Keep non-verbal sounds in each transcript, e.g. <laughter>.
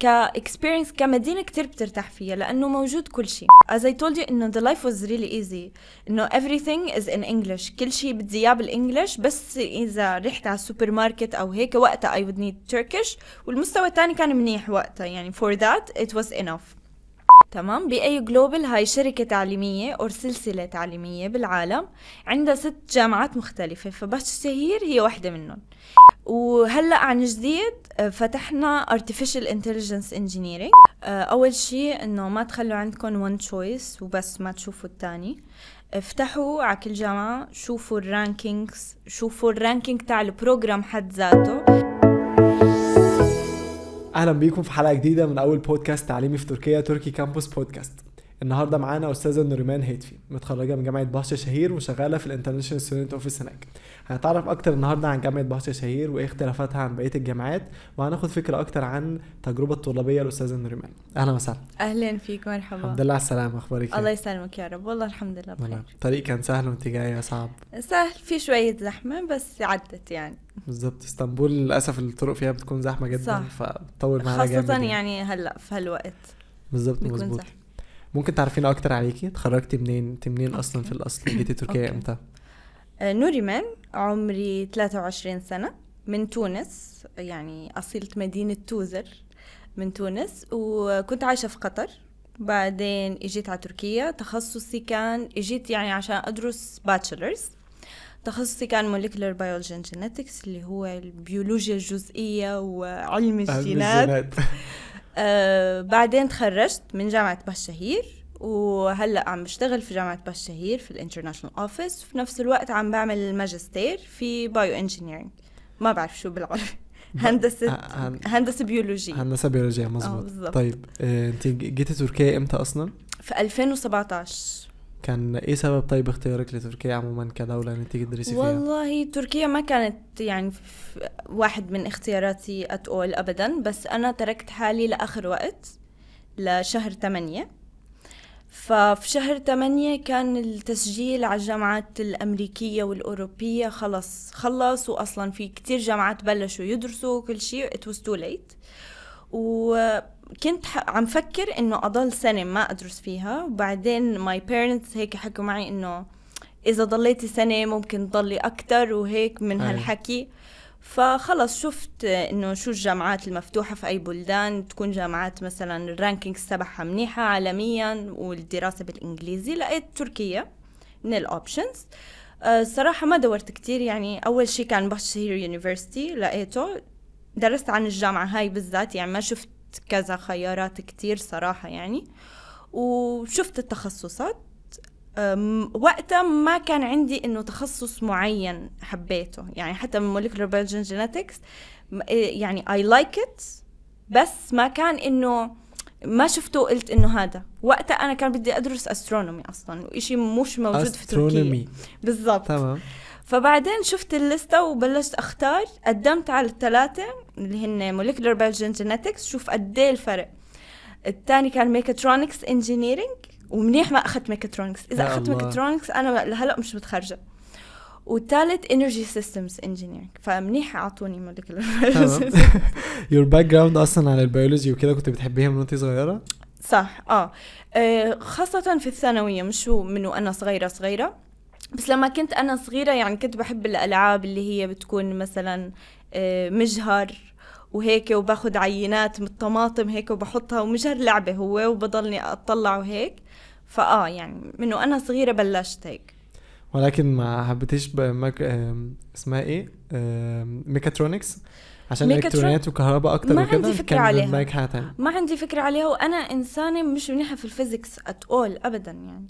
ك experience كمدينة كتير بترتاح فيها لأنه موجود كل شيء. As I told you إنه the life was really easy. إنه everything is in English. كل شيء بدي إياه بال English بس إذا رحت على السوبر ماركت أو هيك وقتها I would need Turkish والمستوى الثاني كان منيح وقتها. يعني for that it was enough. تمام؟ BAU Global هاي شركة تعليمية أو سلسلة تعليمية بالعالم عندها ست جامعات مختلفة فبهشهير هي واحدة منهم. وهلأ عن جديد آه، فتحنا artificial intelligence engineering. آه، أول شيء إنه ما تخلوا عندكم one choice وبس ما تشوفوا الثاني افتحوا على كل جامعة شوفوا ال rankings شوفوا ال ranking تاع ال program حد ذاته. أهلا بيكم في حلقة جديدة من أول بودكاست تعليمي في تركيا Turkey Campus بودكاست النهارده معانا أستاذة نوريمان هيتفي متخرجة من جامعة بهشه شهير وشغالة في ال international student office هناك. هنتعرف أكتر النهارده عن جامعة بهشه شهير وإيه اختلافاتها عن بقية الجامعات وهناخد فكرة أكتر عن التجربه الطلابية للأستاذة نوريمان. أهلا وسهلا. أهلا فيك مرحبا. الحمد لله على السلامة أخبارك الله إيه؟ يسلمك يا رب. والله الحمد لله بخير. الطريق كان سهل وأنت جاية صعب. سهل في شوية زحمة بس عدت يعني. بالظبط. إسطنبول للأسف الطرق فيها بتكون زحمة جدا صح. فبتطول معانا جامد خاصة يعني. هلا في هالوقت. بالظبط مظبوط. ممكن تعرفينا أكتر عليكي؟ اتخرجتي منين؟ انت منين أصلا في الأصل جيتي تركيا. إمتى؟ آه، نوريمان عمري 23 سنة من تونس يعني أصيلة مدينة توزر من تونس وكنت عايشة في قطر. بعدين إجيت على تركيا. تخصصي كان إجيت يعني عشان أدرس bachelor's تخصصي كان molecular biology and genetics اللي هو البيولوجيا الجزئية وعلم الجينات. <laughs> آه بعدين تخرجت من جامعة بهشهير وهلأ عم بشتغل في جامعة بهشهير في ال international office. وفي نفس الوقت عم بعمل الماجستير في bioengineering ما بعرف شو بالعربي. هندسة ه- هن- هندسة بيولوجية. هندسة بيولوجية آه، مظبوط. طيب آه، انت جيتي تركيا إمتى أصلا؟ في 2017 كان إيه سبب طيب اختيارك لتركيا عموما كدولة ان تيجي تدرسي فيها؟ والله تركيا ما كانت يعني واحد من اختياراتي at all ابدا بس أنا تركت حالي لآخر وقت لشهر 8 ففي شهر 8 كان التسجيل على الجامعات الأمريكية والأوروبية خلص خلص وأصلا في كتير جامعات بلشوا يدرسوا كل شيء it was too late. وكنت ح- عم فكر إنه أضل سنة ما أدرس فيها وبعدين my parents هيك حكوا معي إنه إذا ضليتي سنة ممكن تضلي أكتر وهيك من. هالحكي. فخلص شفت إنه شو الجامعات المفتوحة في أي بلدان تكون جامعات مثلا الرانكينجز تبعها منيحة عالميا والدراسة بالإنجليزي لقيت تركيا من ال options الصراحة ما دورت كتير يعني أول شي كان بهشهير university لقيته. درست عن الجامعة هاي بالذات يعني ما شفت كذا خيارات كتير صراحة يعني وشفت التخصصات. وقتها ما كان عندي إنه تخصص معين حبيته. يعني حتى من molecular biology and genetics م- إيه، يعني I like it بس ما كان إنه ما شفته وقلت إنه هذا. وقتها أنا كان بدي أدرس astronomy أصلا وإشي مش موجود في تركيا. بالضبط. تمام. فبعدين شفت الليستة وبلشت أختار قدمت على الثلاثة اللي هن molecular biology and genetics شوف قد إيه الفرق. الثاني كان mechatronics engineering ومنيح ما أخذت ميكاترونكس إذا أخذت. ميكاترونكس أنا لهلأ مش متخرجة. والثالث energy systems engineering فمنيح أعطوني <laughs> biology. your background أصلا عن البيولوجي وكده كنت بتحبيها من وانت صغيرة؟ صح آه. آه، خاصة في الثانوية مش هو من وأنا صغيرة صغيرة. بس لما كنت أنا صغيرة يعني كنت بحب الألعاب اللي هي بتكون مثلا آه، مجهر وهيك وباخد عينات من الطماطم هيك وبحطها ومجهر لعبة هو وبضلني أطلع وهيك. فآه يعني من وأنا صغيرة بلشت هيك. ولكن ما حبيتيش بمك... آم، اسمها إيه؟ آم، ميكاترونكس؟ عشان إلكترونيات وكهرباء أكتر ما عندي كان عليها. تانية ما عندي فكرة عليها وأنا إنسانة مش منيحة في ال physics at all أبدا يعني.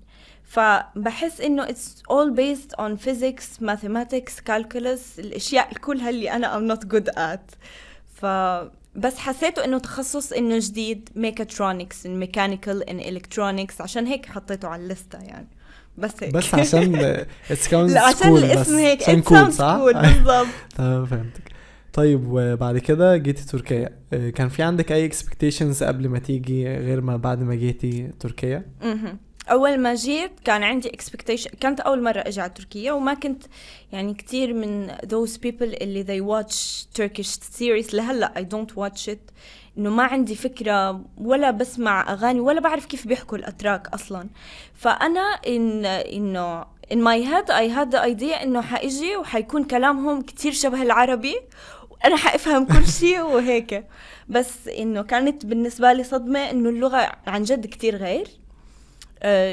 فبحس إنه it's all based on physics mathematics calculus الأشياء كلها اللي أنا I'm not good at. ف بس حسيته إنه تخصص إنه جديد mechatronics and mechanical and electronics عشان هيك حطيته على الليستة يعني. بس هيك. بس عشان <laughs> it counts لا عشان الاسم هيك. عشان it's cool صح؟ <laughs> بالضبط. تمام فهمتك. طيب وبعد كده جيتي تركيا. آه، كان في عندك أي expectations قبل ما تيجي غير ما بعد ما جيتي تركيا؟ مهم. أول ما جيت كان عندي expectation كانت أول مرة أجي على تركيا وما كنت يعني كتير من those people اللي they watch Turkish series. لهلأ I don't watch it. إنه ما عندي فكرة ولا بسمع أغاني ولا بعرف كيف بيحكوا الأتراك أصلا. فأنا إن إنه in my head I had the idea إنه حأجي وحيكون كلامهم كتير شبه العربي وأنا حأفهم كل <laughs> شيء وهيك. بس إنه كانت بالنسبة لي صدمة إنه اللغة عن جد كتير غير.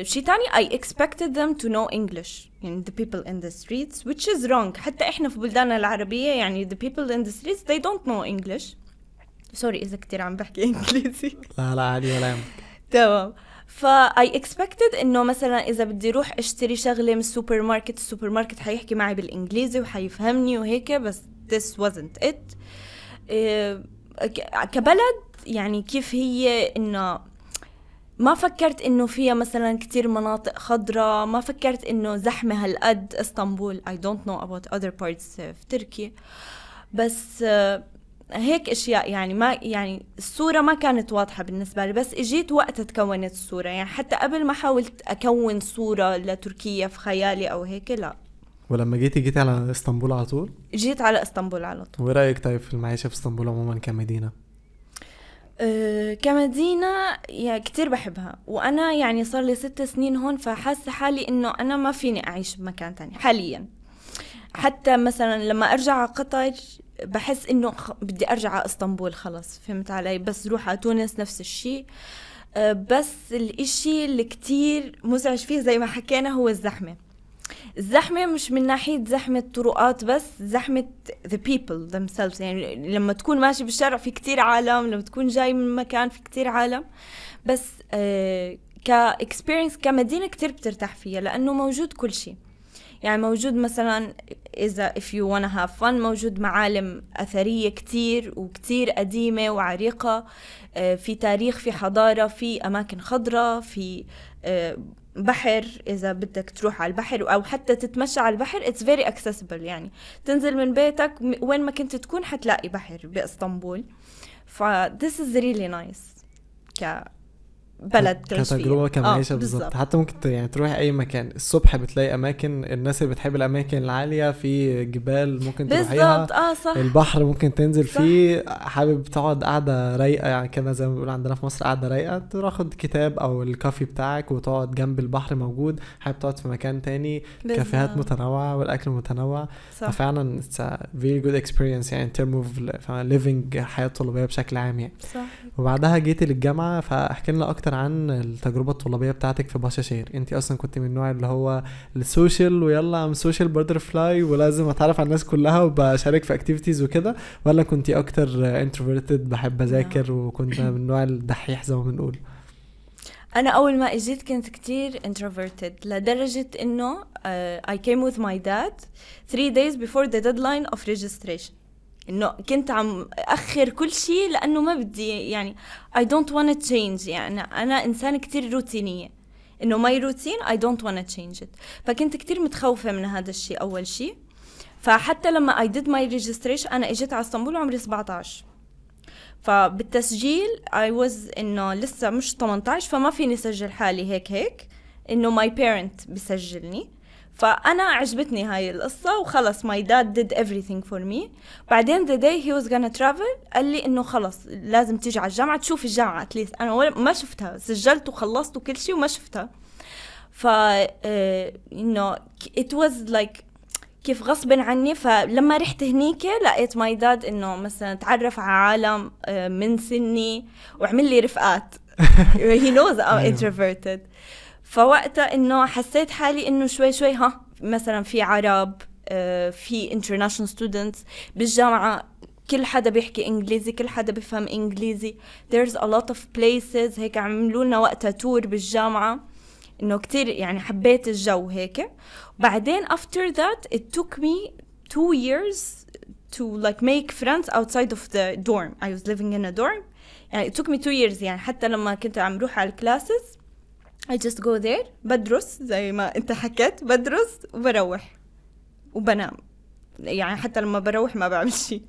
شيء تاني I expected them to know English. يعني the people in the streets which is wrong. حتى إحنا في بلداننا العربية يعني the people in the streets they don't know English. سوري إذا كتير عم بحكي إنجليزي. <laughs> لا لا عادي ولا يهمك. تمام. فا I expected إنه مثلا إذا بدي أروح أشتري شغلة من السوبر ماركت السوبر ماركت حيحكي معي بالإنجليزي وحيفهمني وهيك بس this wasn't it. إيه كبلد يعني كيف هي إنه ما فكرت إنه فيها مثلا كتير مناطق خضراء ما فكرت إنه زحمة هالقد إسطنبول. I don't know about other parts في تركيا بس هيك أشياء يعني ما يعني الصورة ما كانت واضحة بالنسبة لي. بس إجيت وقت تكونت الصورة. يعني حتى قبل ما حاولت أكون صورة لتركيا في خيالي أو هيك لا. ولما جيتي جيتي على إسطنبول على طول؟ جيت على إسطنبول على طول. وإيه رأيك طيب في المعيشة في إسطنبول عموما كمدينة؟ أه كمدينة يعني كتير بحبها. وأنا يعني صار لي ست سنين هون فحاسة حالي إنه أنا ما فيني أعيش بمكان تاني حاليا. حتى مثلا لما أرجع على قطر بحس إنه بدي أرجع على إسطنبول خلص فهمت علي؟ بس روح على تونس نفس الشيء أه بس الإشي اللي كتير مزعج فيه زي ما حكينا هو الزحمة. الزحمة مش من ناحية زحمة طرقات بس زحمة the people themselves. يعني لما تكون ماشي بالشارع في كتير عالم لما تكون جاي من مكان في كتير عالم. بس آه كاكسبيرينس كمدينة كتير بترتاح فيها لأنه موجود كل شيء يعني موجود مثلا إذا if you wanna have fun موجود معالم أثرية كتير وكتير قديمة وعريقة. آه في تاريخ في حضارة في أماكن خضراء في آه بحر إذا بدك تروح على البحر أو حتى تتمشى على البحر it's very accessible يعني. تنزل من بيتك وين ما كنت تكون حتلاقي بحر بإسطنبول. ف this is really بلد تعيش كتجربه كمعيشه آه بالظبط. حتى ممكن يعني تروحي أي مكان. الصبح بتلاقي أماكن الناس اللي بتحب الأماكن العالية في جبال ممكن تروحيها. بالظبط. آه صح. البحر ممكن تنزل صح. فيه. حابب تقعد قاعدة رايقة يعني كده زي ما بنقول عندنا في مصر قاعدة رايقة. تاخد كتاب أو الكافي بتاعك وتقعد جنب البحر موجود. حابب تقعد في مكان تاني. بالزبط. كافيهات متنوعة والأكل متنوع. صح. ففعلا very good experience يعني term of living حياة طلابية بشكل عام يعني. صح. وبعدها جيتي للجامعة فاحكي لنا أكتر عن التجربة الطلابية بتاعتك في بهشة شهير. انت أصلا كنت من النوع اللي هو ال social ويلا I'm social butterfly ولازم أتعرف على الناس كلها وبشارك في activities وكده ولا كنت أكتر introverted بحب أذاكر وكنت من النوع الدحيح زي ما بنقول؟ أنا أول ما إجيت كنت كتير introverted لدرجة إنه uh, I came with my dad three days before the deadline of registration. إنه كنت عم اخر كل شيء لأنه ما بدي يعني I don't wanna change يعني أنا إنسانة كتير روتينية. إنه ماي روتين I don't wanna change it. فكنت كتير متخوفة من هذا الشيء أول شيء فحتى لما I did my registration أنا إجيت على إسطنبول وعمري 17 فبالتسجيل I was إنه لسه مش 18 فما فيني سجل حالي هيك هيك. إنه my parent بسجلني فأنا عجبتني هاي القصة وخلص my dad did everything for me. بعدين the day he was gonna travel قال لي إنه خلص لازم تيجي على الجامعة تشوف الجامعة اتليست أنا ما شفتها سجلت وخلصت وكل شيء وما شفتها. ف انه it was like كيف غصب عني. فلما رحت هنيك لقيت ماي داد إنه مثلا تعرف على عالم من سني وعمل لي رفقات. <laughs> He knows I'm introverted. فوقتها إنه حسيت حالي إنه شوي شوي ها مثلا في عرب في international students بالجامعة كل حدا بيحكي إنجليزي كل حدا بيفهم إنجليزي. There's a lot of places هيك عملوا لنا وقتها تور بالجامعة. إنه كتير يعني حبيت الجو هيك. بعدين after that it took me two years to like make friends outside of the dorm. I was living in a dorm. يعني it took me two years يعني حتى لما كنت عم روح على ال classes I just go there. بدرس زي ما انت حكيت بدرس وبروح. وبنام. يعني حتى لما بروح ما بعمل شيء.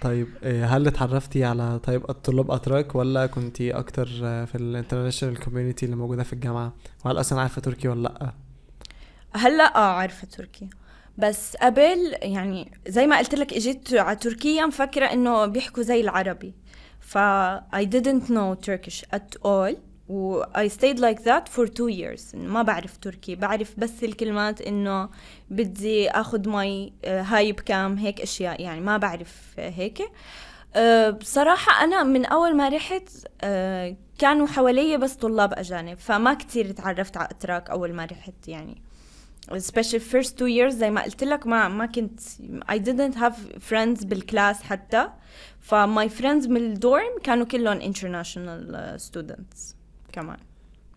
طيب هل اتعرفتي على طيب الطلاب أتراك ولا كنتي أكتر في ال international community اللي موجودة في الجامعة؟ وهل أصلا عارفة تركي ولا لأ؟ هلأ آه عارفة تركي. بس قبل يعني زي ما قلت لك إجيت على تركيا مفكره إنه بيحكوا زي العربي. ف I didn't know Turkish at all. و I stayed like that for two years. ما بعرف تركي. بعرف بس الكلمات إنه بدي أخذ مي هاي بكام هيك أشياء. يعني ما بعرف هيك. أه بصراحة أنا من أول ما رحت أه كانوا حوالي بس طلاب أجانب فما كتير تعرفت على أتراك أول ما رحت يعني. Especially first two years زي ما قلت لك ما ما كنت I didn't have friends بال class حتى. ف my friends من ال dorm كانوا كلهم international students. كمان.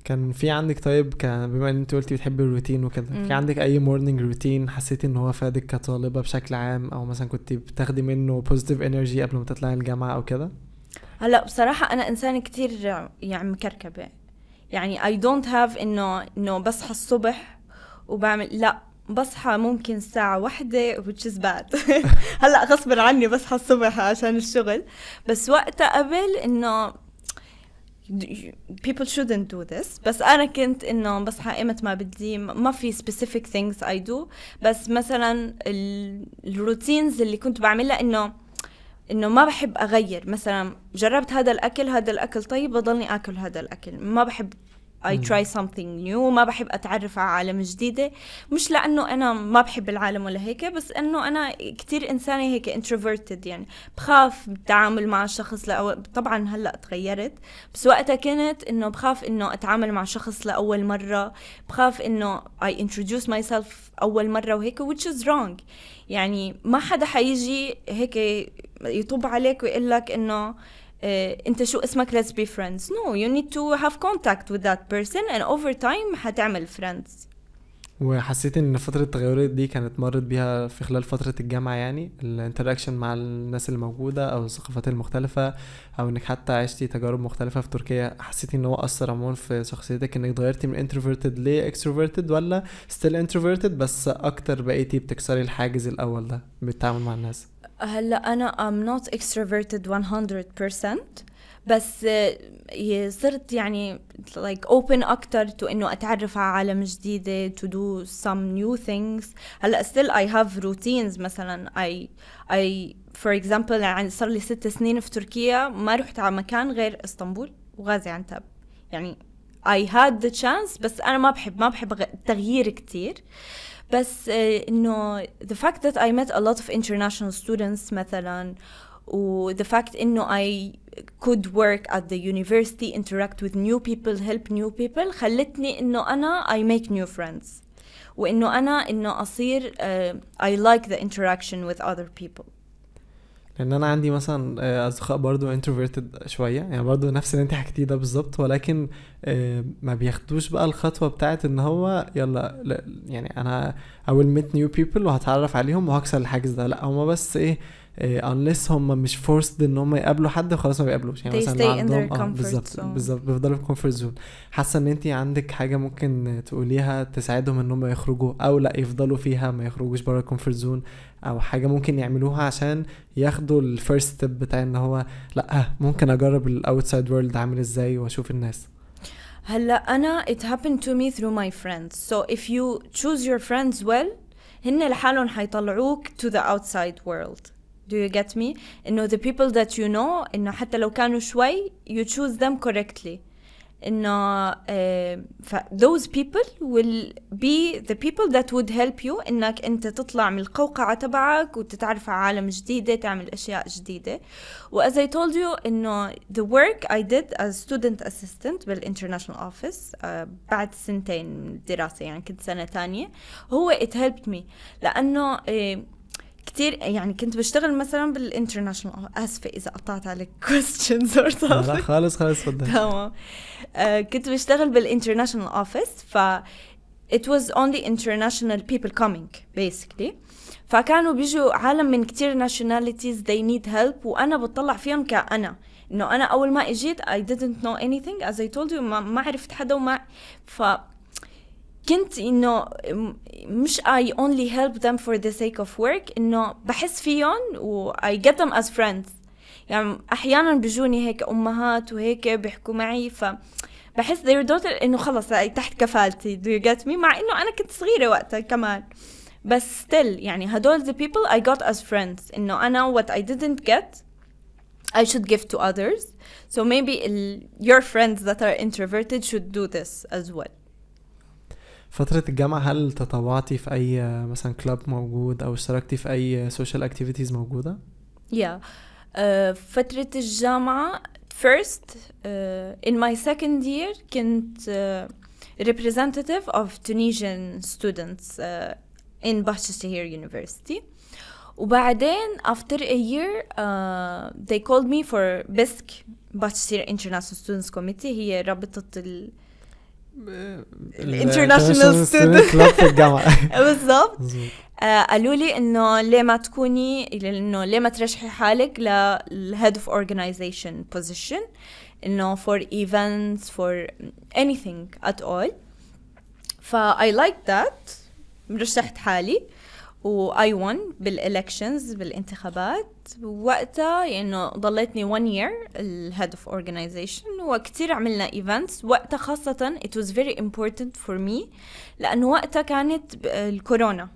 كان في عندك طيب كان بما إن أنت قلتي بتحبي الروتين وكده في عندك أي morning routine حسيتي إن هو فادك كطالبة بشكل عام؟ أو مثلا كنت بتاخدي منه positive energy قبل ما تطلعي الجامعة أو كده؟ هلأ بصراحة أنا إنسانة كتير يعني مكركبة. يعني I don't have إنه إنه بصحى الصبح وبعمل لأ بصحى ممكن الساعة واحدة which is bad. <laughs> هلأ غصبا عني بصحى الصبح عشان الشغل. بس وقتها قبل إنه people shouldn't do this. بس أنا كنت إنه بصحى ايمت ما بدي ما في specific things I do. بس مثلا الروتينز اللي كنت بعملها إنه إنه ما بحب أغير. مثلا جربت هذا الأكل هذا الأكل طيب بضلني آكل هذا الأكل. ما بحب I try something new ما بحب أتعرف على عالم جديدة. مش لأنه أنا ما بحب العالم ولا هيك بس أنه أنا كتير إنسانة هيك introverted يعني. بخاف بالتعامل مع الشخص لأول طبعا هلأ تغيرت بس وقتها كنت أنه بخاف أنه أتعامل مع شخص لأول مرة. بخاف أنه I introduce myself أول مرة وهيك which is wrong. يعني ما حدا حيجي هيك يطب عليك ويقول لك uh, انت شو اسمك؟ Let's be friends. No you need to have contact with that person and over time حتعمل friends. وحسيت إن فترة التغيرات دي كانت مرت بيها في خلال فترة الجامعة يعني الانتراكشن مع الناس اللي موجودة أو الثقافات المختلفة أو إنك حتى عشتي تجارب مختلفة في تركيا. حسيتي إن هو أثر عموما في شخصيتك إنك اتغيرتي من introverted ل extroverted ولا still introverted بس أكتر بقيتي بتكسري الحاجز الأول ده بالتعامل مع الناس. هلا أنا I'm not extroverted 100% بس آه، صرت يعني like open أكتر to إنه أتعرف على عالم جديدة to do some new things. هلا still I have routines مثلا I I for example يعني صار لي ست سنين في تركيا ما رحت على مكان غير إسطنبول وغازي عنتاب. يعني I had the chance بس أنا ما بحب ما بحب التغيير كتير. بس آه، انه the fact that I met a lot of international students مثلا و the fact انه I could work at the university interact with new people help new people خلتني انه انا I make new friends وانه انا انه اصير uh, I like the interaction with other people لأن أنا عندي مثلا آه، أصدقاء برضو انتروفيرتد شوية. يعني برضو نفس اللي أنت حكيتيه ده بالظبط. ولكن آه، ما بياخدوش بقى الخطوة بتاعت إن هو يلا يعني أنا I will meet new people وهتعرف عليهم وهكسر الحاجز ده. لأ هما بس إيه unless هم مش forced إن هم يقابلوا حد خلاص ما بيقابلوش. يعني مثلا عندهم آه بالظبط بالظبط بيفضلوا في comfort zone حاسة إن انت عندك حاجة ممكن تقوليها تساعدهم إن هم يخرجوا أو لأ يفضلوا فيها ما يخرجوش بره ال comfort zone أو حاجة ممكن يعملوها عشان ياخدوا ال first step بتاع إن هو لأ ممكن أجرب الاوتسايد وورلد عامل إزاي وأشوف الناس. هلأ أنا it happened to me through my friends. So if you choose your friends well هن لحالهم حيطلعوك to the outside world. Do you get me انه the people that you know انه حتى لو كانوا شوي you choose them correctly انه uh, those people will be the people that would help you انك انت تطلع من القوقعة تبعك وتتعرف على عالم جديدة تعمل اشياء جديدة و as I told you انه the work I did as student assistant بال international office uh, بعد سنتين من الدراسة يعني كنت سنة تانية هو it helped me لأنه uh, كتير يعني كنت بشتغل مثلا بال international آسفة إذا قطعت عليك <laughs> questions or لا خالص خالص تفضل. تمام. آه، كنت بشتغل بال international office ف it was only international people coming basically. فكانوا بيجوا عالم من كتير nationalities they need help وأنا بطلع فيهم كأنا. إنه أنا أول ما إجيت I didn't know anything as I told you ما, ما عرفت حدا وما ف كنت انه مش I only help them for the sake of work انه بحس فيهم و I get them as friends يعني احيانا بيجوني هيك امهات وهيك بيحكوا معي ف بحس their daughter انه خلص تحت كفالتي do you get me مع انه انا كنت صغيرة وقتها كمان بس still يعني هدول the people I got as friends انه انا what I didn't get I should give to others. So maybe ال- your friends that are introverted should do this as well. فترة الجامعة هل تطوعتي في أي مثلا كلاب موجود أو اشتركتي في أي سوشيال اكتيفيتيز موجودة؟ Yeah. Uh, فترة الجامعة first uh, in my second year كنت uh, representative of Tunisian students uh, in Bahçeşehir University وبعدين after a year uh, they called me for BISC Bahçeşehir International Students Committee هي رابطة ال International Student. club في الجامعة <laughs> <laughs> بالضبط. آه، قالوا لي إنه ليه ما تكوني إنه ليه ما ترشحي حالك لل head of organization position إنه for events for anything at all ف I like that رشحت حالي و I won بال elections بالانتخابات. وقتها يعني ضليتني one year ال head of organization وكتير عملنا events وقتها خاصة it was very important for me لأنه وقتها كانت الكورونا.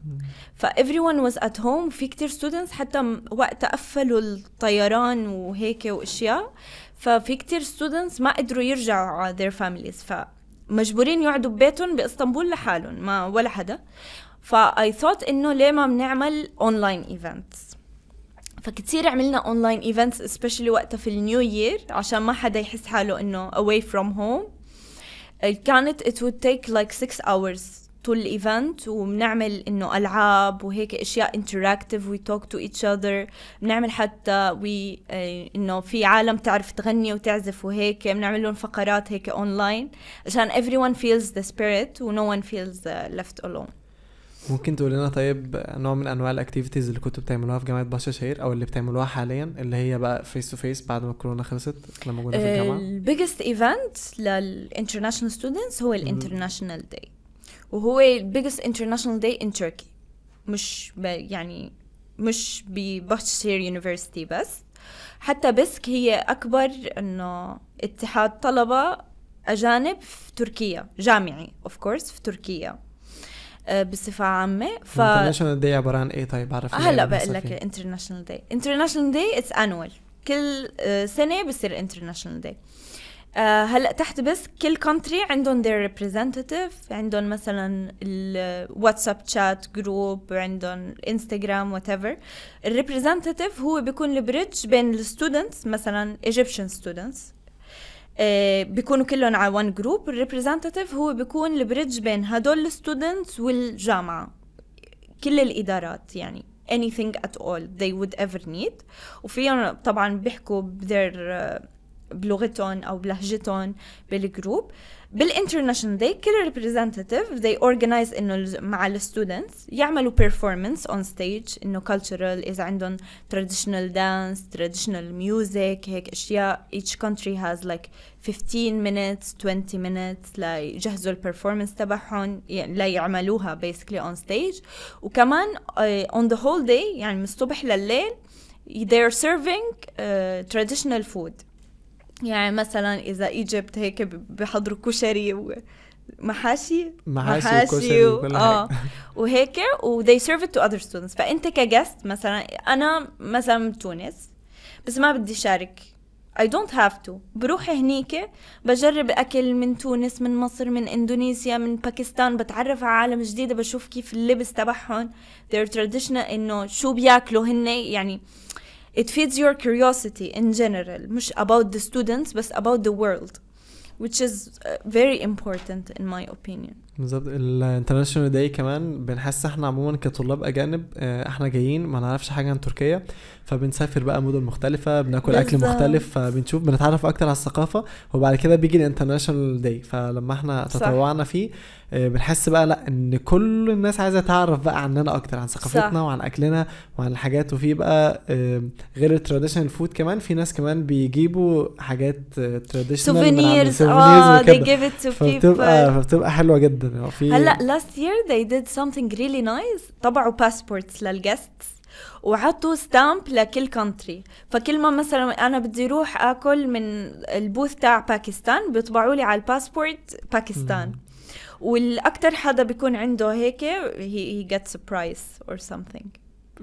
ف everyone was at home في كتير students حتى وقتها قفلوا الطيران وهيك وأشياء. ففي كتير students ما قدروا يرجعوا على their families. فمجبورين يقعدوا ببيتهم بإسطنبول لحالهم ما ولا حدا. ف I thought إنه ليه ما بنعمل online events فكتير عملنا online events especially وقتها في ال new year عشان ما حدا يحس حاله إنه away from home. كانت it would take like 6 hours طول ال event وبنعمل إنه ألعاب وهيك أشياء interactive we talk to each other. بنعمل حتى we آه، إنه في عالم تعرف تغني وتعزف وهيك بنعمل لهم فقرات هيك اونلاين عشان everyone feels the spirit و no one feels uh, left alone. ممكن تقول لنا طيب نوع من أنواع ال activities اللي كنتوا بتعملوها في جامعة بهشة شهير أو اللي بتعملوها حاليا اللي هي بقى face to face بعد ما الكورونا خلصت لما كنا في الجامعة؟ ال biggest event لل international students هو ال international day وهو ال biggest international day in Turkey مش يعني مش ب Bahçeşehir University بس. حتى بسك هي أكبر إنه اتحاد طلبة أجانب في تركيا جامعي of course في تركيا. آه، بصفة عامة. ف الانترناشونال داي عبارة عن إيه؟ طيب عرفني هلا بقول لك. ال international day international day it's annual كل آه، سنة بصير international day هلا تحت بس كل country عندهم their representative. عندهم مثلا الواتساب chat group عندهم انستغرام whatever ال representative هو بيكون ال bridge بين ال students مثلا Egyptian students. آه، بيكونوا كلهم على one group ال representative هو بيكون ال bridge بين هدول ال students والجامعة. كل الإدارات يعني anything at all they would ever need. وفيهم طبعا بيحكوا بدير بلغتهم أو بلهجتهم بال group بال international day كل representative they organize إنه مع ال students يعملوا performance on stage إنه cultural اذا عندهم traditional dance traditional music هيك أشياء. Each country has like 15 minutes 20 minutes ليجهزوا ال performance تبعهم ليعملوها basically on stage وكمان on the whole day يعني من الصبح لليل they're serving uh, traditional food. يعني مثلا إذا Egypt هيك بحضروا كشري ومحاشي محاشي؟ وكشري و- وكل آه. وهيك و they serve it to other students. فأنت كجست مثلا أنا مثلا من تونس بس ما بدي شارك. I don't have to. بروح هنيك بجرب أكل من تونس من مصر من إندونيسيا من باكستان بتعرف على عالم جديدة بشوف كيف اللبس تبعهم. Their traditional إنه شو بياكلوا هن يعني it feeds your curiosity in general مش about the students but about the world which is uh, very important in my opinion. بالظبط. ال international day كمان بنحس إحنا عموما كطلاب أجانب آه، إحنا جايين ما نعرفش حاجة عن تركيا فبنسافر بقى مدن مختلفة بناكل أكل بالظبط. مختلف فبنشوف بنتعرف أكتر على الثقافة وبعد كده بيجي ال international day فلما إحنا صح. تطوعنا فيه آه، بنحس بقى لأ إن كل الناس عايزة تعرف بقى عننا أكتر عن ثقافتنا صح. وعن أكلنا وعن الحاجات. وفي بقى آه، غير ال traditional food كمان في ناس كمان بيجيبوا حاجات traditional souvenirs. آه they give it to people. فبتبقى حلوة جدا. في هلا last year they did something really nice طبعوا passports لل guests وعطوا stamp لكل country فكل ما مثلا أنا بدي أروح آكل من ال booth تاع باكستان بيطبعوا لي على الباسبورت باكستان. والاكثر حدا بيكون عنده هيك gets a prize or something.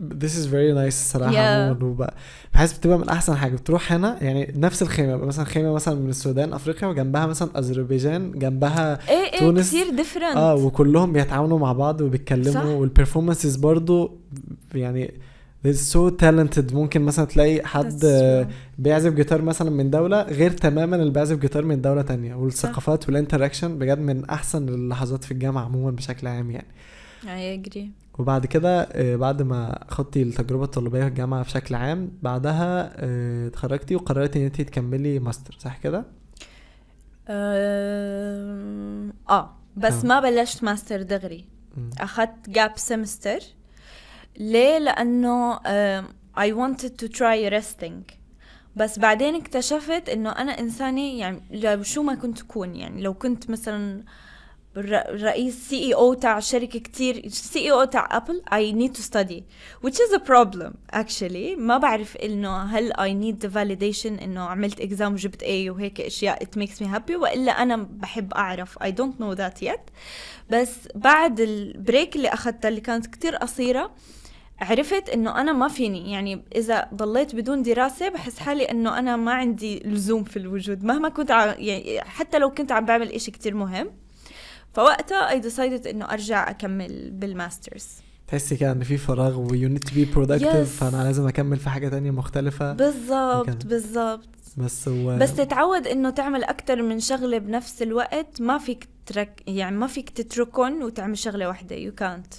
This is very nice الصراحه Yeah. عموما بحس بتبقى من أحسن حاجة. بتروح هنا يعني نفس الخيمة مثلا خيمة مثلا من السودان أفريقيا وجنبها مثلا أذربيجان جنبها إيه إيه تونس- كثير different آه وكلهم بيتعاونوا مع بعض. وبيتكلموا وال performances برضو يعني they're so talented. ممكن مثلا تلاقي حد بيعزف جيتار مثلا من دولة غير تماما اللي بيعزف جيتار من دولة تانية. والثقافات وال interaction بجد من أحسن اللحظات في الجامعة عموما بشكل عام يعني. I agree وبعد كده آه، بعد ما خدتي التجربة الطلابية في الجامعة بشكل عام بعدها آه، اتخرجتي وقررتي إن انت تكملي ماستر صح كده؟ آه, آه. بس آه. ما بلشت ماستر دغري. أخذت gap semester ليه لأنه I wanted to try resting بس بعدين اكتشفت إنه أنا انسانه يعني لو شو ما كنت اكون يعني لو كنت مثلا ر- رئيس CEO تاع شركة كتير CEO تاع Apple I need to study which is a problem actually. ما بعرف إنه هل I need the validation إنه عملت exam وجبت A وهيك أشياء it makes me happy وإلا أنا بحب أعرف. I don't know that yet. بس بعد ال break اللي اخذتها اللي كانت كتير قصيرة عرفت إنه أنا ما فيني. يعني إذا ضليت بدون دراسة بحس حالي إنه أنا ما عندي لزوم في الوجود. مهما كنت ع... يعني حتى لو كنت عم بعمل إشي كتير مهم. فوقتها I decided إنه أرجع أكمل بالماسترز تحسي كده إن في فراغ و you need to be productive Yes. فأنا لازم أكمل في حاجة تانية مختلفة. بالضبط وكان- بالضبط بس هو بس تتعود إنه تعمل أكتر من شغلة بنفس الوقت ما فيك ترك يعني ما فيك تتركن وتعمل شغلة واحدة you can't.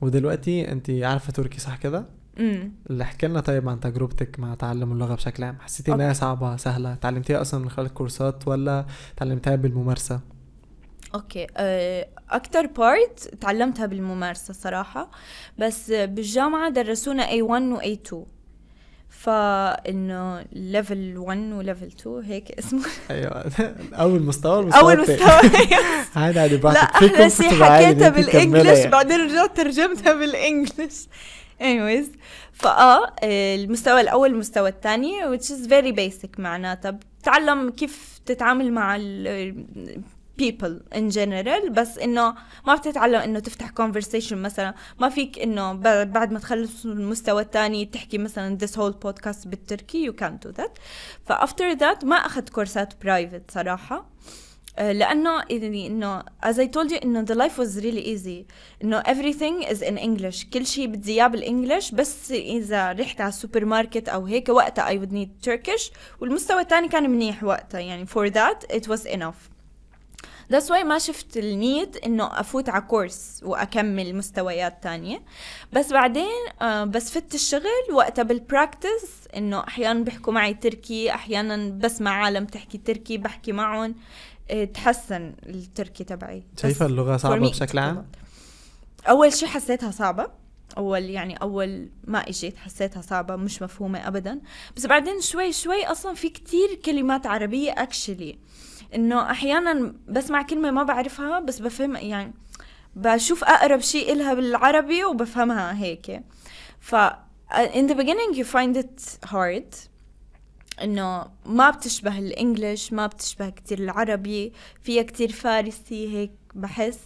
ودلوقتي أنت عارفة تركي صح كده؟ امم اللي احكي لنا طيب عن تجربتك مع تعلم اللغة بشكل عام. حسيتي إنها صعبة سهلة؟ اتعلمتيها أصلا من خلال كورسات ولا اتعلمتها بالممارسة؟ أوكي. آه، أكتر part تعلمتها بالممارسة صراحة. بس بالجامعة درسونا A1 و A2 فانه level 1 و level 2 هيك اسمه. أيوه. <laughs> أول مستوى المستوى أول. مستوى. <laughs> عادي عادي لا أحلى شيء حكيتها بال English يعني. بعدين رجعت ترجمتها بال English. Anyways. فاه آه، المستوى الأول المستوى الثاني which is very basic معناتها. بتتعلم كيف تتعامل مع people in general بس إنه ما بتتعلم إنه تفتح conversation مثلا. ما فيك إنه بعد ما تخلص المستوى الثاني تحكي مثلا this whole podcast بالتركي. You can't do that. ف after that ما أخذت كورسات private صراحة. آه، لأنه يعني انه as I told you إنه the life was really easy. إنه everything is in English. كل شيء بدي اياه بال English بس إذا رحت على السوبر ماركت أو هيك وقتها I would need Turkish. والمستوى الثاني كان منيح وقتها. يعني for that it was enough. That's why ما شفت ال need إنه أفوت على كورس وأكمل مستويات تانية. بس بعدين آه بس فت الشغل وقتها بال practice إنه أحيانا بيحكوا معي تركي أحيانا بسمع عالم تحكي تركي بحكي معهم. آه تحسن التركي تبعي. شايفة بس اللغة for صعبة me. بشكل عام؟ أول شي حسيتها صعبة. أول يعني أول ما إجيت حسيتها صعبة مش مفهومة ابدا. بس بعدين شوي شوي أصلا في كتير كلمات عربية اكشلي إنه أحيانا بسمع كلمة ما بعرفها بس بفهم يعني بشوف أقرب شيء إلها بالعربي وبفهمها هيك. ف in the beginning you find it hard إنه ما بتشبه الإنجليش ما بتشبه كتير العربي فيها كتير فارسي هيك بحس.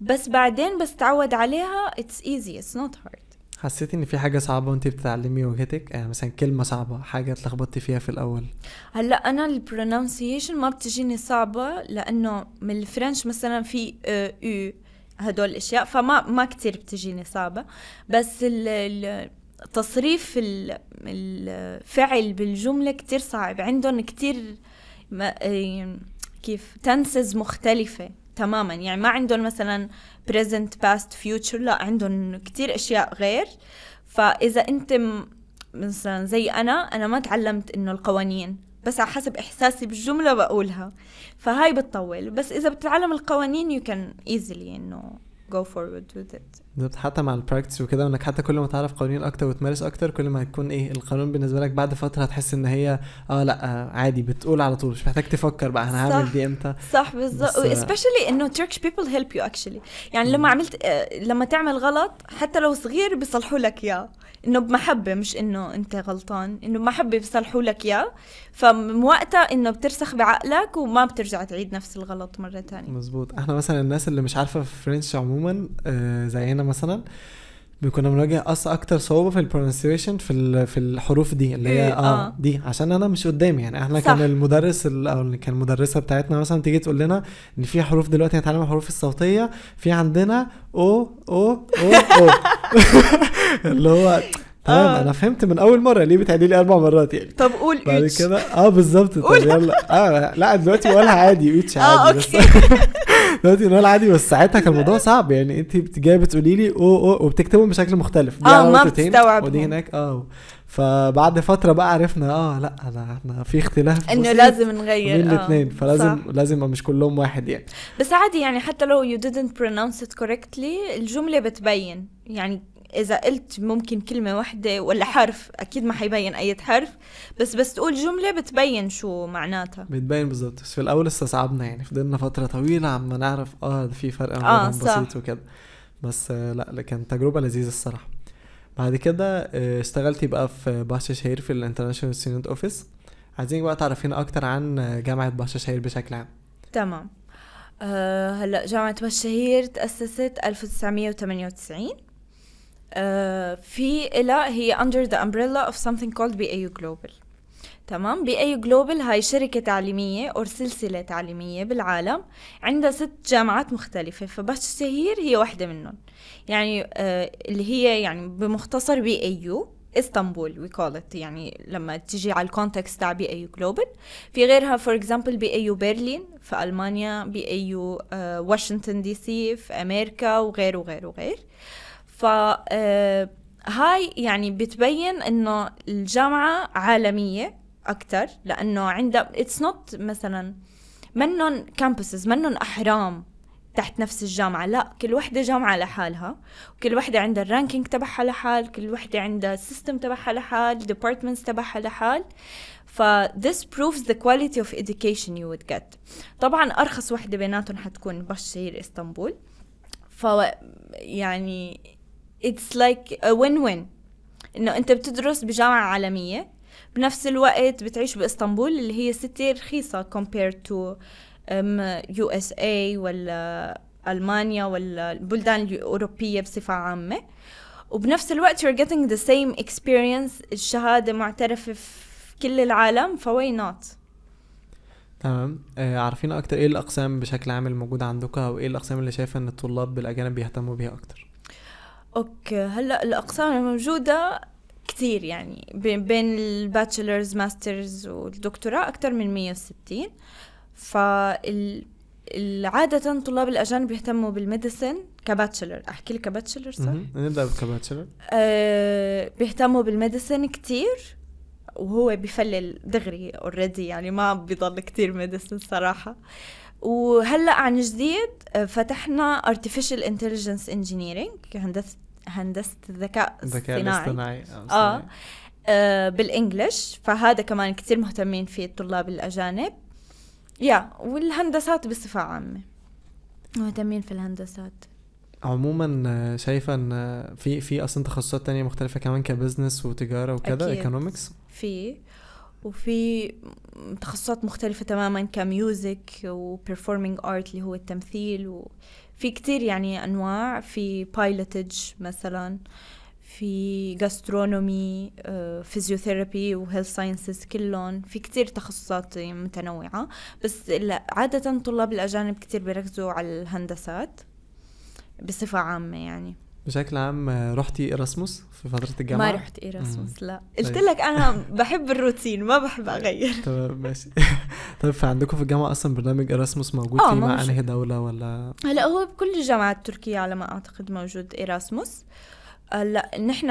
بس بعدين بس تعود عليها it's easy it's not hard. حسيتي إن في حاجة صعبة وانت بتتعلمي لغتك يعني مثلا كلمة صعبة حاجة اتلخبطتي فيها في الأول. هلا أنا البرونونسيشن ما بتجيني صعبة لأنه من الفرنش مثلا في آه، أو هدول الاشياء فما ما كتير بتجيني صعبة. بس ال- ال- تصريف ال- الفعل بالجملة كتير صعب. عندهم كتير آه، كيف تنسز مختلفة. تماما. يعني ما عندهم مثلا present past future لا عندهم كتير أشياء غير. فإذا أنت مثلا زي أنا أنا ما تعلمت إنه القوانين بس على حسب إحساسي بالجملة بقولها. فهاي بتطول. بس إذا بتتعلم القوانين you can easily إنه go forward with it. بالظبط حتى مع البراكتس وكده انك حتى كل ما تعرف قوانين أكتر وتمارس أكتر كل ما هتكون إيه القانون بالنسبة لك بعد فترة هتحس إن هي آه لأ آه عادي بتقول على طول مش محتاج تفكر بقى أنا هعمل. دي إمتى. صح بس- especially إنه Turkish people help you actually. يعني لما عملت آه، لما تعمل غلط حتى لو صغير بيصلحوا لك إياه. إنه بمحبة مش إنه أنت غلطان إنه بمحبة بيصلحوا لك إياه. فمن وقتها إنه بترسخ بعقلك وما بترجع تعيد نفس الغلط مرة تانية. مظبوط. إحنا مثلا الناس اللي مش عارفة فرنش عموما آه زينا مثلا كنا بنواجه أصلا أكتر صعوبة في البرونسيشن في في الحروف دي اللي هي إيه، آه, آه. دي عشان أنا مش قدامي يعني إحنا صح. كان المدرس ال- أو كان المدرسة بتاعتنا مثلا تيجي تقول لنا إن في حروف دلوقتي هنتعلم الحروف الصوتية في عندنا أو أو أو أو <laughs> اللي هو تمام آه. أنا فهمت من أول مرة ليه بتعيدي لي أربع مرات يعني طب قول بعد. كده آه بالظبط طب. يلا آه لا دلوقتي بقولها عادي ايتش آه عادي بس أوكي <laughs> دلوقتي بنقول عادي بس ساعتها كان الموضوع صعب. يعني انت جاية بتقولي لي أو أو وبتكتبهم بشكل مختلف. على ما بتستوعبهم. ودي هناك آه. فبعد فترة بقى عرفنا آه لا أنا إحنا في اختلاف إنه لازم نغير بين آه، الاثنين فلازم صح. لازم مش كلهم واحد يعني. بس عادي يعني حتى لو you didn't pronounce it correctly الجملة بتبين. يعني إذا قلت ممكن كلمة واحدة ولا حرف أكيد ما حيبين أي حرف. بس بس تقول جملة بتبين شو معناتها. بتبين بالظبط بس في الأول استصعبنا يعني. فضلنا فترة طويلة عما نعرف آه في فرق آه،. بسيط وكده. بس آه لا كانت تجربة لذيذة الصراحة. بعد كده آه، اشتغلتي بقى في بهشة شهير في ال international student office. عايزين بقى تعرفينا أكتر عن آه، جامعة باشا شهير بشكل عام. تمام. أه هلأ جامعة بشهير تأسست 1998 أه في إلها هي under the umbrella of something called BAU Global. تمام؟ BAU Global هاي شركة تعليمية أو سلسلة تعليمية بالعالم عندها ست جامعات مختلفة فبشهير هي واحدة منهم. يعني أه اللي هي يعني بمختصر BAU اسطنبول we call it يعني لما تيجي على ال context تاع BAU Global في غيرها for example BAU برلين في ألمانيا BAU واشنطن دي سي في أمريكا وغير وغير وغير. ف آه، هاي يعني بتبين إنه الجامعة عالمية أكثر لأنه عندها it's not مثلا منن campuses منن أحرام تحت نفس الجامعة لا كل وحدة جامعة لحالها وكل وحدة عندها ال ranking تبعها لحال كل وحدة عندها ال system تبعها لحال departments تبعها لحال ف this proves the quality of education you would get. طبعا أرخص وحدة بيناتهم حتكون بهشة شهير إسطنبول. ف يعني it's like a win-win. إنه أنت بتدرس بجامعة عالمية بنفس الوقت بتعيش بإسطنبول اللي هي city رخيصة compared to um, USA ولا ألمانيا ولا البلدان الأوروبية بصفة عامة. وبنفس الوقت you're getting the same experience الشهادة معترفة في كل العالم ف why not؟ تمام. آه عارفين أكتر إيه الأقسام بشكل عام الموجودة عندكم أو إيه الأقسام اللي شايفة إن الطلاب بالأجانب بيهتموا بيها أكتر؟ okay هلأ الأقسام الموجودة كتير يعني بين ال bachelors masters والدكتوراه أكثر من 160 فال عادة طلاب الأجانب بيهتموا بال medicine ك bachelor أحكي لك ك bachelor صح؟ مهم. نبدأ بال ك bachelor أه بيهتموا بال medicine كتير وهو بفلل دغري already يعني ما بيضل كتير medicine صراحة وهلأ عن جديد آه، فتحنا artificial intelligence engineering هندسة هندسة الذكاء الصناعي الاصطناعي آه اصطناعي. آه، بال English فهذا كمان كتير مهتمين فيه الطلاب الأجانب. يا والهندسات بصفة عامة. مهتمين في الهندسات. عموما آه، شايفه ان آه، في في أصلا تخصصات تانية مختلفة كمان ك business وتجارة وكده أكيد. economics في. وفي تخصصات مختلفة تماما ك music و performing art اللي هو التمثيل وفي كتير يعني أنواع. في pilotage مثلا في gastronomy physiotherapy و health sciences كلهم. في كتير تخصصات متنوعة. بس عادة طلاب الأجانب كتير بيركزوا على الهندسات بصفة عامة يعني. بشكل عام آه، رحتي إيراسموس في فترة الجامعة؟ ما رحت إيراسموس لا. طيب. قلت لك أنا بحب الروتين ما بحب أغير. <laughs> تمام ماشي. طيب فعندكم في الجامعة أصلا برنامج إيراسموس موجود آه، فيه مع. أنهي دولة ولا؟ هلأ هو بكل الجامعات التركية على ما أعتقد موجود إيراسموس. هلأ نحن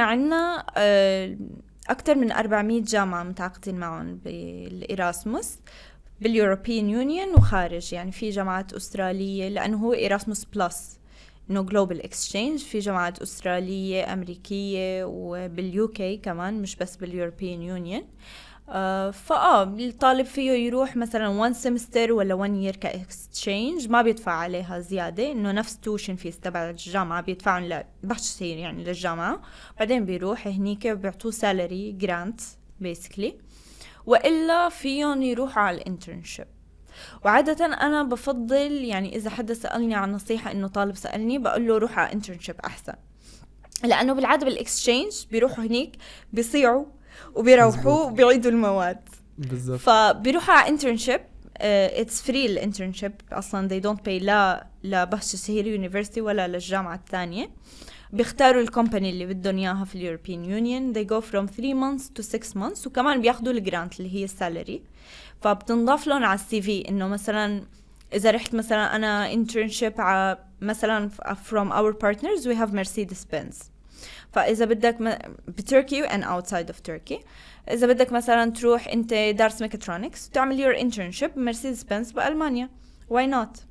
آه، أكثر من 400 جامعة متعاقدين معهم بالإيراسموس بال European Union وخارج. يعني في جامعات أسترالية لأنه هو إيراسموس plus. إنه global exchange في جامعات أسترالية أمريكية وبال UK كمان مش بس بال European Union آه فآه الطالب فيه يروح مثلا 1 semester ولا 1 year ك exchange ما بيدفع عليها زيادة إنه نفس tuition fees تبع الجامعة بيدفعهم لبهشة يعني للجامعة. بعدين بيروح هنيك بيعطوه salary grant basically وإلا فيهم يروحوا على ال internship وعادة أنا بفضل يعني إذا حدا سألني عن نصيحة إنه طالب سألني بقول له روح على internship أحسن. لأنه بالعادة بال exchange بيروحوا هنيك بيصيعوا وبيروحوا. وبيعيدوا المواد. بالظبط. فبيروحوا على internship it's free ال internship أصلا they don't pay لا لبهشة شهير university ولا للجامعة الثانية. بيختاروا الكومباني اللي بدهم إياها في اليوروبيان يونيون. They go from 3 months to 6 months وكمان بياخذوا الجرانت اللي هي السالري فبتنضاف لهم على السي في إنه مثلا إذا رحت مثلا أنا internship على مثلا from our partners we have Mercedes Benz. فإذا بدك بتركي and outside of Turkey. إذا بدك مثلا تروح أنت دارس ميكاترونكس تعمل يور انترنشيب مرسيدس بنز بألمانيا. واي نوت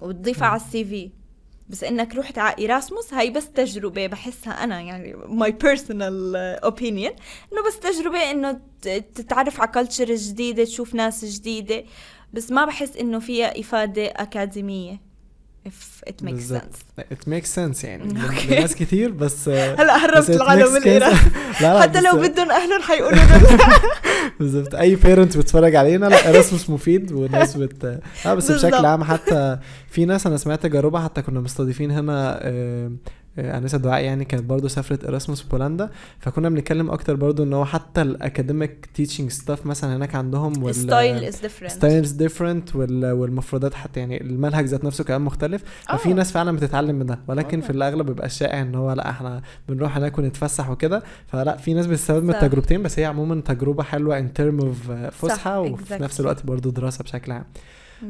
وتضيفها على السي في. بس إنك رحت على إيراسموس هاي بس تجربة بحسها أنا يعني ماي بيرسونال اوبينيون إنه بس تجربة إنه تتعرف على كلتشر جديدة تشوف ناس جديدة. بس ما بحس إنه فيها إفادة أكاديمية. If it makes بالظبط. sense it makes sense يعني <laughs> أوكي. لناس كتير بس هلا هربت بس العالم. ايران <laughs> لا <laughs> حتى لو بس- بدهم اهلهم حيقولوا بالظبط أي بيرنت بتتفرج علينا لا اراسموس مفيد والناس بت لا بس بالظبط. بشكل عام حتى في ناس أنا سمعت تجاربها حتى كنا مستضيفين هنا آه، آه، أنسة دعاء يعني كانت برضو سافرت اراسموس في بولندا فكنا بنتكلم أكتر برضو إن هو حتى الاكاديميك تيتشنج ستاف مثلا هناك عندهم وال ستايل از ديفرنت ستايلز ديفرنت والمفردات حتى يعني المنهج ذات نفسه كمان مختلف ففي آه. ناس فعلا بتتعلم من ده ولكن آه. في الأغلب بيبقى الشائع إن هو لأ إحنا بنروح هناك ونتفسح وكده فلأ في ناس بتستفاد من. التجربتين بس هي عموما تجربة حلوة ان ترم اوف فسحة وفي. نفس الوقت برضو دراسة بشكل عام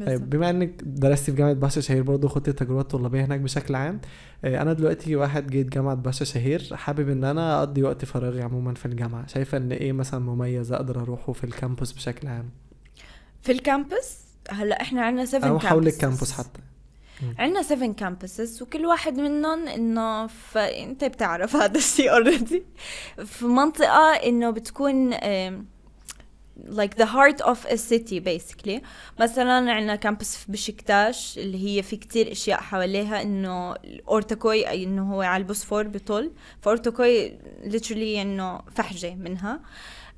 طيب بما إنك درستي في جامعة باشا شهير برضو خدتي التجربة الطلابية هناك بشكل عام آه، أنا دلوقتي واحد جيت جامعة باشا شهير حابب إن أنا أقضي وقت فراغي عموما في الجامعة. شايفة إن إيه مثلا مميز أقدر أروحه في الكامبوس بشكل عام؟ في الكامبس هلا إحنا عندنا 7 أو حول الكامبوس حتى. عندنا 7 كامبسز وكل واحد منهم إنه فانت بتعرف هذا الشيء اوريدي في منطقة إنه بتكون like the heart of a city basically. مثلا عندنا كامبس في بشكتاش اللي هي في كتير أشياء حواليها إنه اورتاكوي أي إنه هو على البوسفور بطل فاورتاكوي literally إنه فحجة منها.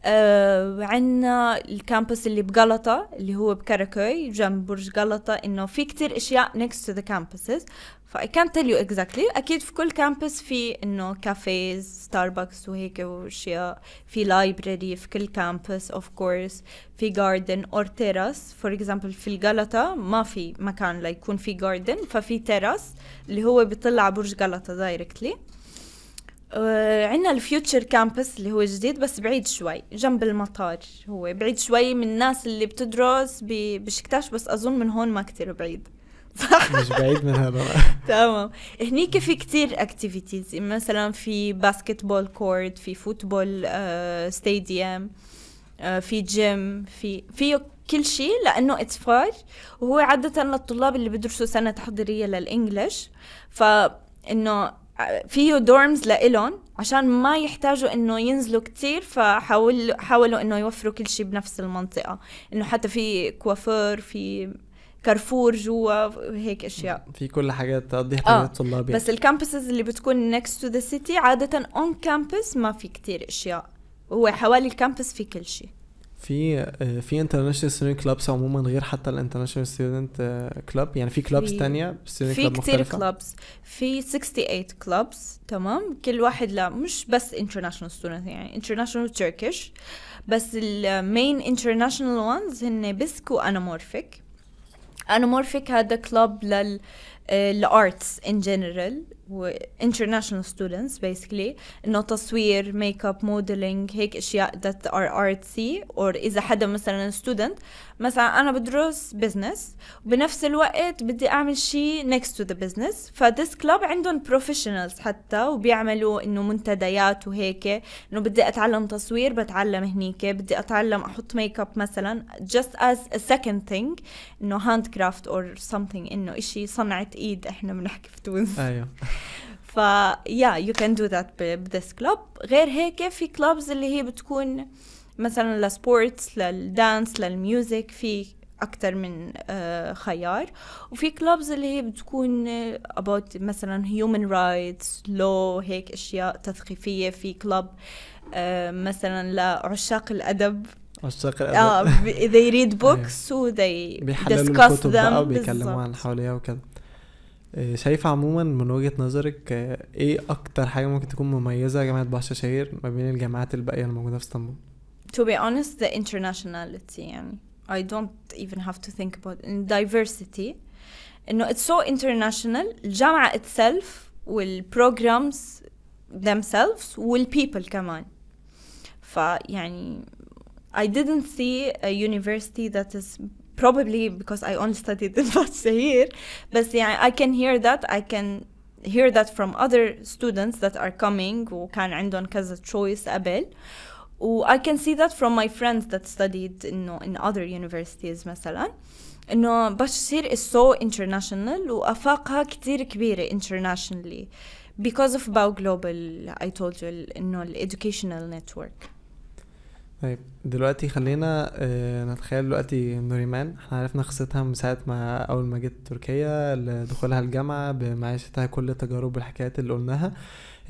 آه عندنا الكامبس اللي بغلطة اللي هو بكاراكوي جنب برج غلطة إنه في كتير أشياء next to the campuses. ف I can't tell you exactly. أكيد في كل كامبس في إنه كافيز ستاربكس وهيك وأشياء. في لايبراري في كل كامبس اوف كورس في جاردن اور تيراس فور اكزامبل في الغلطة ما في مكان ليكون في جاردن ففي تيراس اللي هو بيطلع على برج غلطة دايركتلي آه عندنا الفيوتشر كامبس اللي هو جديد بس بعيد شوي جنب المطار هو. بعيد شوي من الناس اللي بتدرس بشكتاش بس أظن من هون ما كتير بعيد. صح؟ مش بعيد من هذا. <laughs> تمام. هنيك في كتير اكتيفيتيز مثلا في باسكت بول كورت في فوتبول آه ستاديوم آه في جيم في فيه كل شيء لأنه اتس فار وهو عاده للطلاب اللي بدرسوا سنة تحضيرية للانجليش فإنه فيه دورمز لإلهم عشان ما يحتاجوا إنه ينزلوا كتير فحاول حاولوا إنه يوفروا كل شيء بنفس المنطقة. إنه حتى في كوافير في كارفور جوا هيك أشياء. في كل حاجة تقضي احتياجات الطلاب يعني. بس الكامبسز اللي بتكون next to the city عادة on campus ما في كتير أشياء. هو حوالي الكامبس في كل شيء. في آه، في انترناشونال ستودنت كلابس عموما غير حتى الانترناشونال ستودنت كلاب يعني في كلابس student في كتير؟ كلابس في 68 كلابس تمام؟ كل واحد لا مش بس international student يعني international Turkish. بس المين international ones هن بسك وانامورفيك انامورفيك هذا كلاب لل الارتس ان جنرال و international students basically. إنه تصوير ميك اب موديلينج هيك أشياء that are artsy or إذا حدا مثلا student. مثلا أنا بدرس business وبنفس الوقت بدي أعمل شيء next to the business. فديس كلاب عندهم professionals حتى وبيعملوا إنه منتديات وهيك. إنه بدي أتعلم تصوير بتعلم هنيك. بدي أتعلم أحط ميك اب مثلا just as a second thing. إنه hand craft or something إنه إشي صنعة إيد إحنا بنحكي في تونس. أيوه. <laughs> ف يا يو كان دو ذات بذس كلوب غير هيك في كلوبز اللي هي بتكون مثلا لسبورتس للدانس للميوزك في أكثر من آه، خيار. وفي كلوبز اللي هي بتكون آه، about مثلا human rights law هيك أشياء تثقيفية. في كلوب آه، مثلا لعشاق الأدب. عشاق آه الأدب. ب- they read <laughs> books و they بيحللوا discuss الكتب them. بقى وبيكلموا. عن حواليها آه، شايفة عموما من وجهة نظرك آه، إيه أكتر حاجة ممكن تكون مميزة جامعة بحر شهير ما بين الجامعات الباقية الموجودة في اسطنبول to be honest the internationality يعني I don't even have to think about it. diversity انه it's so international الجامعة itself والprograms themselves والpeople كمان فيعني I didn't see a university that is probably because I only studied <laughs> in Bashir بس يعني I can hear that I can hear that from other students that are coming وكان عندهم كذا choice قبل و I can see that from my friends that studied إنه in other universities مثلا إنه بشير is so international وآفاقها كتير كبيرة internationally because of Bao Global I told you إنه ال educational network طيب دلوقتي خلينا آه، نتخيل دلوقتي نوريمان. إحنا عرفنا قصتها من ساعة ما أول ما جت تركيا لدخولها الجامعة بمعيشتها كل التجارب والحكايات اللي قلناها.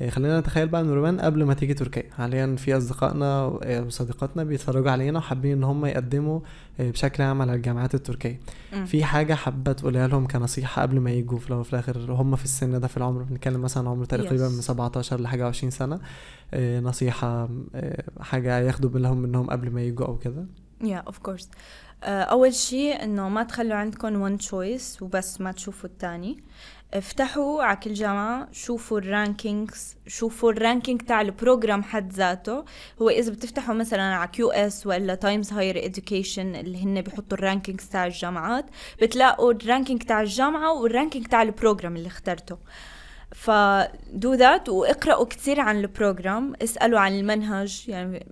آه، خلينا نتخيل بقى نوريمان قبل ما تيجي تركيا. حاليا في أصدقائنا آه، وصديقاتنا بيتفرجوا علينا وحابين إن هم يقدموا بشكل عام على الجامعات التركية. في حاجة حابة تقولها لهم كنصيحة قبل ما يجوا في الأول وفي الآخر هم في السن ده في العمر بنتكلم مثلا عمر تقريبا Yes. من 17 لحاجة 20 سنة. آه، نصيحة آه، حاجة ياخدوا بالهم منهم قبل ما يجوا أو كده؟ Of course. uh, أول شيء إنه ما تخلوا عندكم one choice وبس ما تشوفوا التاني. افتحوا على كل جامعة شوفوا الرانكينجز شوفوا الرانكينج تاع البروجرام حد ذاته. هو إذا بتفتحوا مثلا على كيو اس ولا تايمز هاير اديوكيشن اللي هن بيحطوا الرانكينجز تاع الجامعات بتلاقوا الرانكينج تاع الجامعة والرانكينج تاع البروجرام اللي اخترته. فدو ذات واقرأوا كثير عن البروجرام اسألوا عن المنهج يعني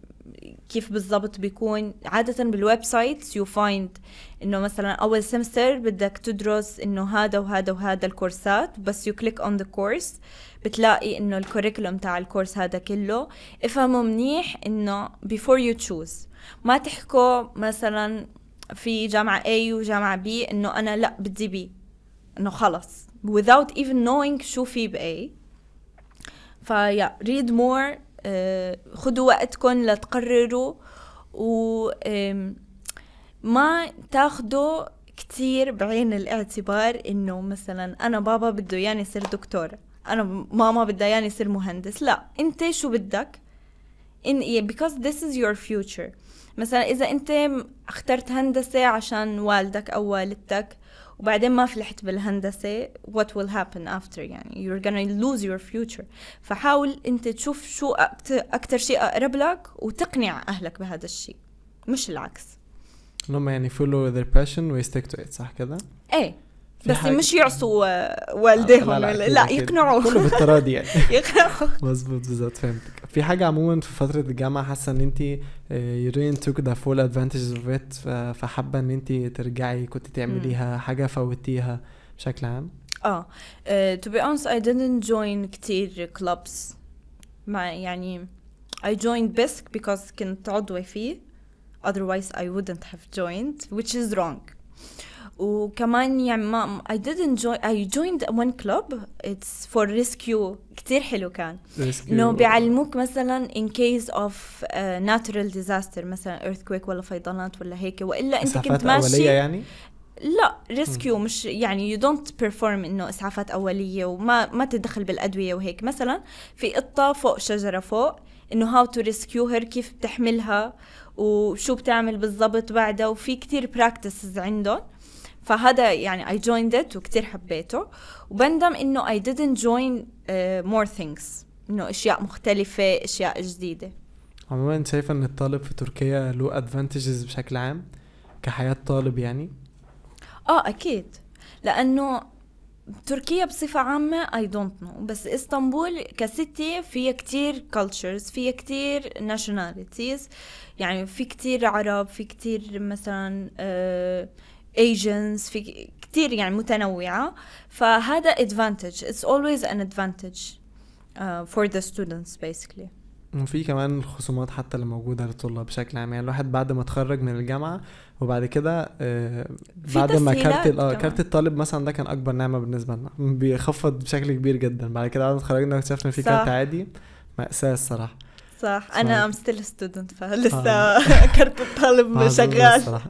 كيف بالضبط بيكون. عادة بالويب سايتس يو فايند إنه مثلا أول سمستر بدك تدرس إنه هذا وهذا وهذا الكورسات بس يو كليك اون ذا كورس بتلاقي إنه الكوريكولوم تاع الكورس هذا كله. افهموا منيح إنه before you choose. ما تحكوا مثلا في جامعة A وجامعة B إنه أنا لأ بدي B. إنه خلص. Without even knowing شو في ب A فيا read more آه، خدوا وقتكم لتقرروا و ما تاخدوا كتير بعين الاعتبار إنه مثلا أنا بابا بده ياني يصير دكتور أنا ماما بدها ياني يصير مهندس لا أنت شو بدك؟ in because this is your future. مثلا إذا أنت اخترت هندسة عشان والدك أو والدتك وبعدين ما فلحت بالهندسة. What will happen after يعني you're gonna lose your future. فحاول انت تشوف شو أكت- أكتر شيء أقرب لك وتقنع أهلك بهذا الشيء. مش العكس. هم يعني follow their passion و stick to it صح كده؟ إيه. بس مش يعصوا آه، والديهم. لا, لا, لا أكيد. يقنعوه. كله بالتراضي يعني <laughs> يقنعوه. مظبوط بالظبط فهمتك. في حاجة عموما في فترة الجامعة حاسة إن انت you really took the full advantages of it ف- فحابة إن انت ترجعي كنت تعمليها حاجة فوتيها بشكل عام؟ آه. uh, to be honest I didn't join كتير clubs. ما يعني I joined BISC because كنت عضوة فيه. Otherwise I wouldn't have joined which is wrong. وكمان يعني ما I didn't join I joined one club. It's for rescue. كتير حلو كان. إنه بيعلموك مثلا in case of uh, natural disaster مثلا earthquake ولا فيضانات ولا هيك. وإلا أنت كنت ماشي يعني؟ لا rescue مش يعني you don't perform إنه إسعافات أولية وما ما تدخل بالأدوية وهيك. مثلا في قطة فوق شجرة فوق إنه how to rescue her كيف بتحملها وشو بتعمل بالضبط بعدها. وفي كتير practices عندهم. فهذا يعني I joined it وكتير حبيته. وبندم إنه اي didn't join uh, more things. إنه أشياء مختلفة أشياء جديدة. عموما انت شايفة إن الطالب في تركيا له advantages بشكل عام كحياة طالب يعني؟ آه أكيد. لأنه تركيا بصفة عامة I don't know. بس إسطنبول كسيتي فيها كتير cultures فيها كتير nationalities. يعني في كتير عرب في كتير مثلا uh, Asians في كتير يعني متنوعة فهذا it's always an advantage uh, for the students basically وفي كمان الخصومات حتى اللي موجودة للطلاب بشكل عام يعني الواحد بعد ما اتخرج من الجامعة وبعد كده آه، بعد ما كارت آه. كارت الطالب مثلا ده كان أكبر نعمة بالنسبة لنا بيخفض بشكل كبير جدا بعد كده بعد ما اتخرجنا واكتشفنا ان في. كارت عادي مأساة الصراحة صح صح. أنا still a student فلسه آه. <laughs> كرت الطالب معذور شغال.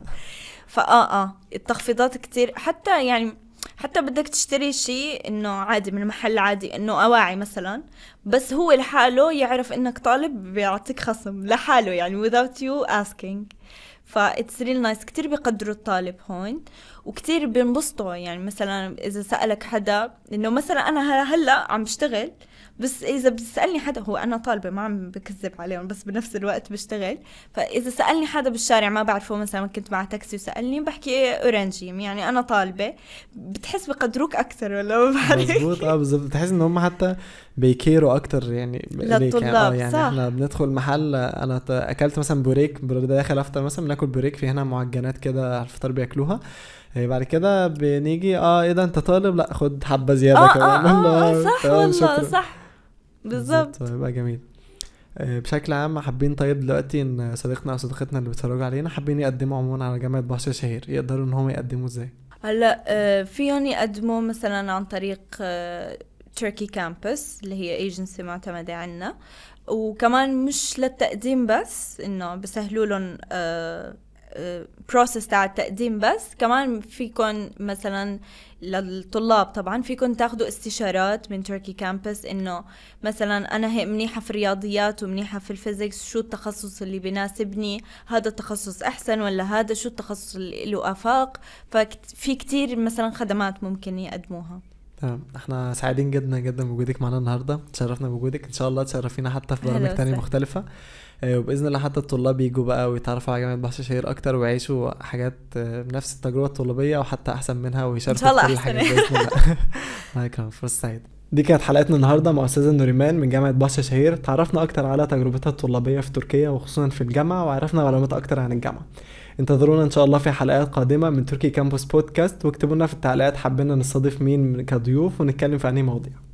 فآه آه. التخفيضات كتير. حتى يعني حتى بدك تشتري شيء إنه عادي من محل عادي إنه أواعي مثلا بس هو لحاله يعرف إنك طالب بيعطيك خصم لحاله يعني without you asking. فا it's real nice كتير بيقدروا الطالب هون وكتير بينبسطوا. يعني مثلا إذا سألك حدا إنه مثلا أنا هلا عم بشتغل بس إذا بتسألني حدا هو أنا طالبة ما عم بكذب عليهم بس بنفس الوقت بشتغل. فإذا سألني حدا بالشارع ما بعرفه مثلا كنت مع تاكسي وسألني بحكي öğrenciyim يعني أنا طالبة. بتحس بقدروك أكثر ولا ما بعرف؟ مظبوط آه بالظبط. بتحس إن هم حتى بيكيروا أكتر يعني للطلاب يعني, آه يعني صح. إحنا بندخل محل أنا أكلت مثلا بوريك داخل افطر مثلا بناكل بوريك في هنا معجنات كده على الفطار بياكلوها. آه، بعد كده بنيجي آه إيه ده أنت طالب؟ لأ خد حبة زيادة آه كمان آه, اللي آه, هو <laughs> آه صح والله. صح. بالضبط يبقى جميل. آه، بشكل عام حابين طيب دلوقتي إن صديقنا أو صديقتنا اللي بيتفرجوا علينا حابين يقدموا عموما على جامعة بهشة شهير يقدروا إن هم يقدموا إزاي؟ هلا آه، فيهم يقدموا مثلا عن طريق Turkey Campus اللي هي ايجنسي معتمدة عنا. وكمان مش للتقديم بس إنه بسهلوا لهم process تاع التقديم بس. كمان فيكم مثلا للطلاب طبعا فيكم تاخذوا استشارات من Turkey Campus إنه مثلا أنا هيك منيحة في الرياضيات ومنيحة في ال physics شو التخصص اللي بيناسبني هذا التخصص أحسن ولا هذا؟ شو التخصص اللي له افاق ففي كتير مثلا خدمات ممكن يقدموها. تمام. إحنا سعيدين جدا جدا بوجودك معانا النهارده. تشرفنا بوجودك. إن شاء الله تشرفينا حتى في برامج تانية. مختلفة. وبإذن الله حتى الطلاب يجوا بقى ويتعرفوا على جامعة بهشة شهير أكتر ويعيشوا حاجات آه، بنفس التجربة الطلابية وحتى أحسن منها ويشاركوا في كل. الحاجات بإذن الله. <laughs> الله يكرمك فرصة سعيدة. دي كانت حلقتنا النهارده مع أستاذة نوريمان من جامعة بحر شهير تعرفنا أكتر على تجربتها الطلابية في تركيا وخصوصا في الجامعة وعرفنا معلومات أكتر عن الجامعة. انتظرونا إن شاء الله في حلقات قادمة من تركي كامبوس بودكاست واكتبوا لنا في التعليقات حابين نستضيف مين كضيوف ونتكلم في أنهي مواضيع.